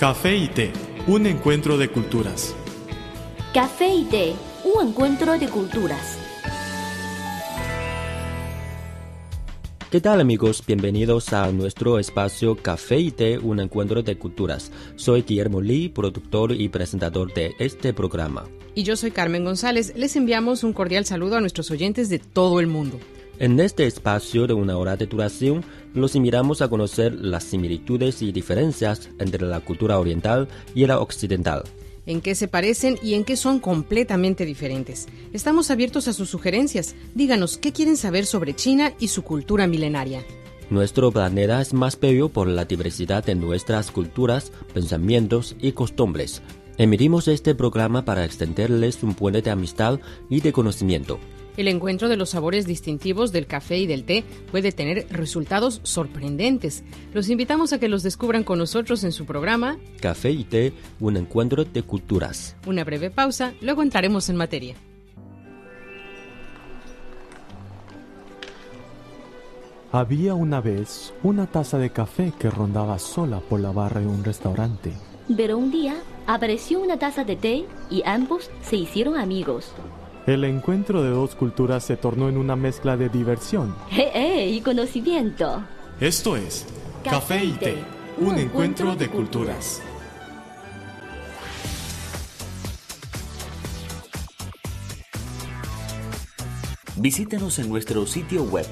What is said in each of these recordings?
Café y té, un encuentro de culturas. Café y té, un encuentro de culturas. ¿Qué tal amigos? Bienvenidos a nuestro espacio Café y té, un encuentro de culturas. Soy Guillermo Lee, productor y presentador de este programa. Y yo soy Carmen González. Les enviamos un cordial saludo a nuestros oyentes de todo el mundo. En este espacio de una hora de duración, los invitamos a conocer las similitudes y diferencias entre la cultura oriental y la occidental. En qué se parecen y en qué son completamente diferentes. Estamos abiertos a sus sugerencias. Díganos qué quieren saber sobre China y su cultura milenaria. Nuestro planeta es más bello por la diversidad de nuestras culturas, pensamientos y costumbres. Emitimos este programa para extenderles un puente de amistad y de conocimiento. El encuentro de los sabores distintivos del café y del té puede tener resultados sorprendentes. Los invitamos a que los descubran con nosotros en su programa Café y té, un encuentro de culturas. Una breve pausa, luego entraremos en materia. Había una vez una taza de café que rondaba sola por la barra de un restaurante. Pero un día apareció una taza de té y ambos se hicieron amigos. El encuentro de dos culturas se tornó en una mezcla de diversión. ¡Eh, eh! Y conocimiento. Esto es Café y té, un encuentro de culturas. Visítenos en nuestro sitio web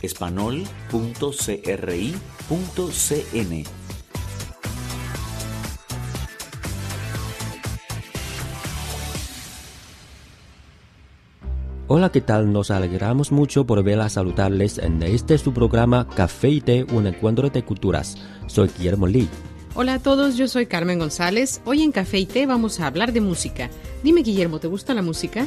espanol.cri.cn. Hola, ¿qué tal? Nos alegramos mucho por ver a saludarles en este su programa Café y té, un encuentro de culturas. Soy Guillermo Lee. Hola a todos, yo soy Carmen González. Hoy en Café y Té vamos a hablar de música. Dime, Guillermo, ¿te gusta la música?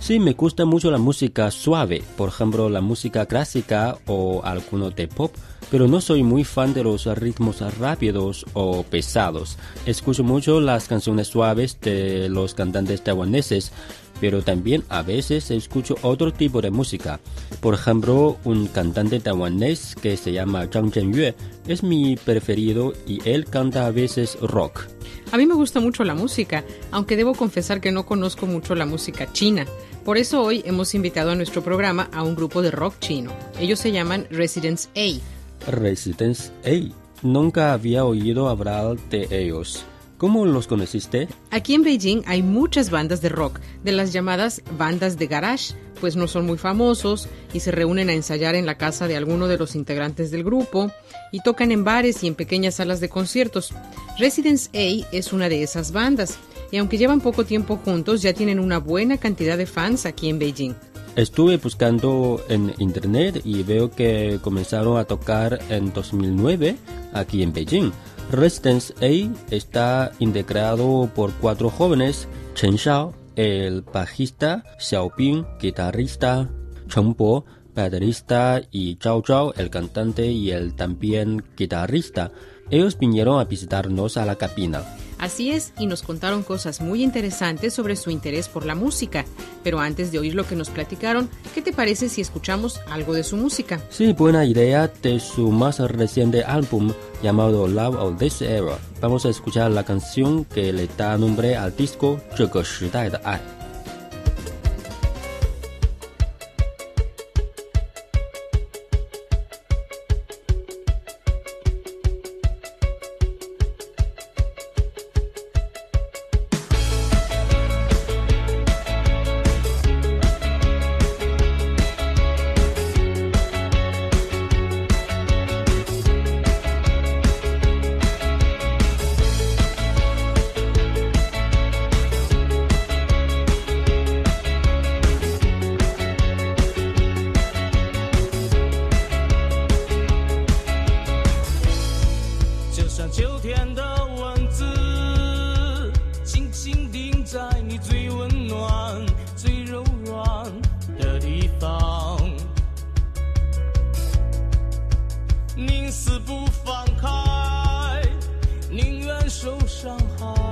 Sí, me gusta mucho la música suave, por ejemplo, la música clásica o alguno de pop, pero no soy muy fan de los ritmos rápidos o pesados. Escucho mucho las canciones suaves de los cantantes taiwaneses, pero también a veces escucho otro tipo de música. Por ejemplo, un cantante taiwanés que se llama Zhang Zhenyue es mi preferido y él canta a veces rock. A mí me gusta mucho la música, aunque debo confesar que no conozco mucho la música china. Por eso hoy hemos invitado a nuestro programa a un grupo de rock chino. Ellos se llaman Residence A. Residence A. Nunca había oído hablar de ellos. ¿Cómo los conociste? Aquí en Beijing hay muchas bandas de rock, de las llamadas bandas de garage, pues no son muy famosos y se reúnen a ensayar en la casa de alguno de los integrantes del grupo y tocan en bares y en pequeñas salas de conciertos. Residence A es una de esas bandas y aunque llevan poco tiempo juntos ya tienen una buena cantidad de fans aquí en Beijing. Estuve buscando en internet y veo que comenzaron a tocar en 2009 aquí en Beijing. Residence A está integrado por cuatro jóvenes, Chen Xiao, el bajista, Xiaoping, guitarrista, Chen Bo, baterista y Zhao Zhao, el cantante y el también guitarrista. Ellos vinieron a visitarnos a la cabina. Así es, y nos contaron cosas muy interesantes sobre su interés por la música. Pero antes de oír lo que nos platicaron, ¿qué te parece si escuchamos algo de su música? Sí, buena idea de su más reciente álbum llamado Love of This Era. Vamos a escuchar la canción que le da nombre al disco 这个时代的爱。 受伤害，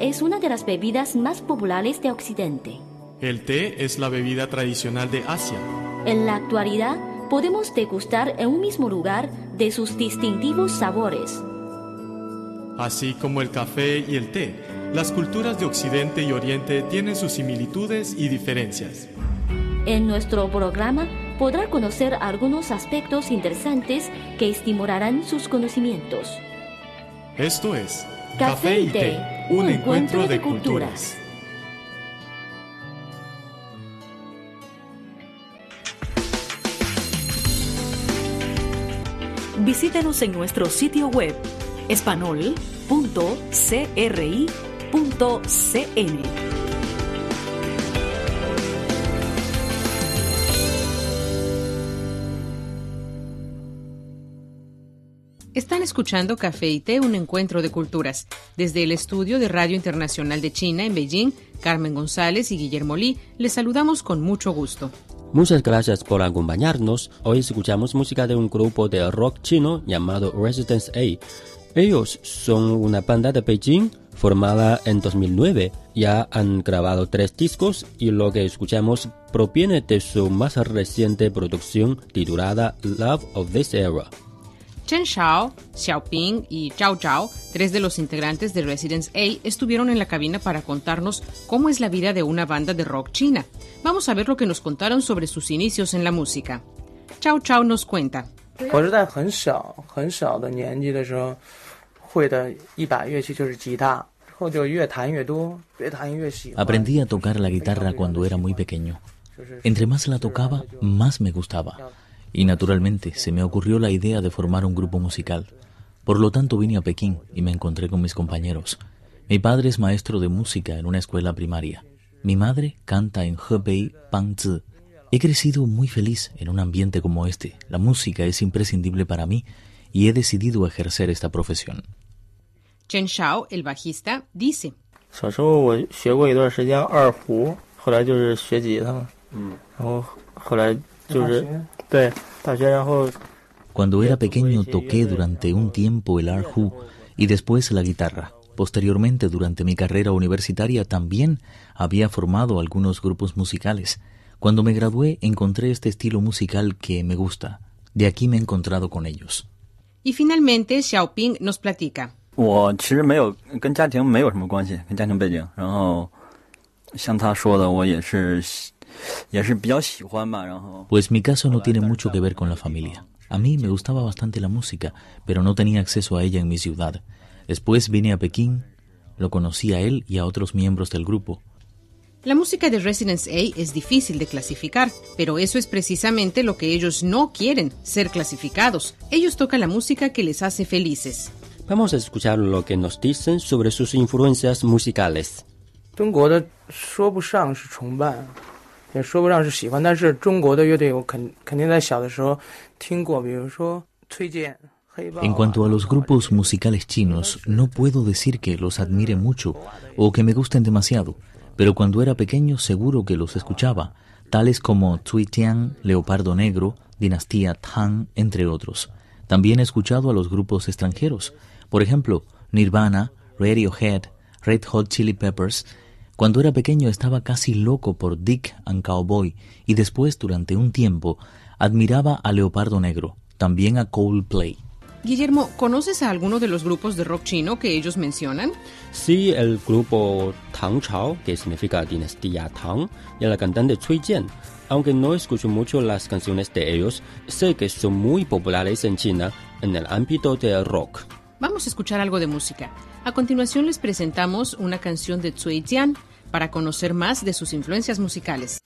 Es una de las bebidas más populares de Occidente. El té es la bebida tradicional de Asia. En la actualidad, podemos degustar en un mismo lugar de sus distintivos sabores. Así como el café y el té, las culturas de Occidente y Oriente tienen sus similitudes y diferencias. En nuestro programa podrá conocer algunos aspectos interesantes que estimularán sus conocimientos. Esto es Café y té, un encuentro de culturas. Visítenos en nuestro sitio web espanol.cri.cn. Están escuchando Café y Té, un encuentro de culturas. Desde el estudio de Radio Internacional de China en Beijing, Carmen González y Guillermo Lee les saludamos con mucho gusto. Muchas gracias por acompañarnos. Hoy escuchamos música de un grupo de rock chino llamado Residence A. Ellos son una banda de Beijing formada en 2009. Ya han grabado tres discos y lo que escuchamos proviene de su más reciente producción titulada Love of This Era. Chen Shao, Xiaoping y Zhao Zhao, tres de los integrantes de Residence A, estuvieron en la cabina para contarnos cómo es la vida de una banda de rock china. Vamos a ver lo que nos contaron sobre sus inicios en la música. Chao Chao nos cuenta. Aprendí a tocar la guitarra cuando era muy pequeño. Entre más la tocaba, más me gustaba. Y naturalmente se me ocurrió la idea de formar un grupo musical. Por lo tanto vine a Pekín y me encontré con mis compañeros. Mi padre es maestro de música en una escuela primaria. Mi madre canta en Hebei Pangzi. He crecido muy feliz en un ambiente como este. La música es imprescindible para mí y he decidido ejercer esta profesión. Chen Xiao, el bajista, dice. 小时候我学过一段时间二胡，后来就是学吉他嘛，嗯，然后后来就是对大学，然后 Cuando era pequeño toqué durante un tiempo el arhu y después la guitarra. Posteriormente, durante mi carrera universitaria, también había formado algunos grupos musicales. Cuando me gradué, encontré este estilo musical que me gusta. De aquí me he encontrado con ellos. Y finalmente, Xiaoping nos platica. 我其实没有跟家庭没有什么关系，跟家庭背景。然后像他说的，我也是 pues mi caso no tiene mucho que ver con la familia. A mí me gustaba bastante la música, pero no tenía acceso a ella en mi ciudad. Después vine a Pekín, lo conocí a él y a otros miembros del grupo. La música de Residence A es difícil de clasificar, pero eso es precisamente lo que ellos no quieren, ser clasificados. Ellos tocan la música que les hace felices. Vamos a escuchar lo que nos dicen sobre sus influencias musicales. 中国的说不上是崇拜，也说不上是喜欢，但是中国的乐队我肯肯定在小的时候听过，比如说崔健、黑豹啊。 En cuanto a los grupos musicales chinos, no puedo decir que los admire mucho o que me gusten demasiado, pero cuando era pequeño seguro que los escuchaba, tales como Cui Tian, Leopardo Negro, Dinastía Tang, entre otros. También he escuchado a los grupos extranjeros, por ejemplo, Nirvana, Radiohead, Red Hot Chili Peppers. cuando era pequeño estaba casi loco por Dick and Cowboy y después, durante un tiempo, admiraba a Leopardo Negro, también a Coldplay. Guillermo, ¿conoces a alguno de los grupos de rock chino que ellos mencionan? Sí, el grupo Tang Chao, que significa dinastía Tang, y la cantante Cui Jian. Aunque no escucho mucho las canciones de ellos, sé que son muy populares en China en el ámbito del rock. Vamos a escuchar algo de música. A continuación les presentamos una canción de Cui Jian para conocer más de sus influencias musicales.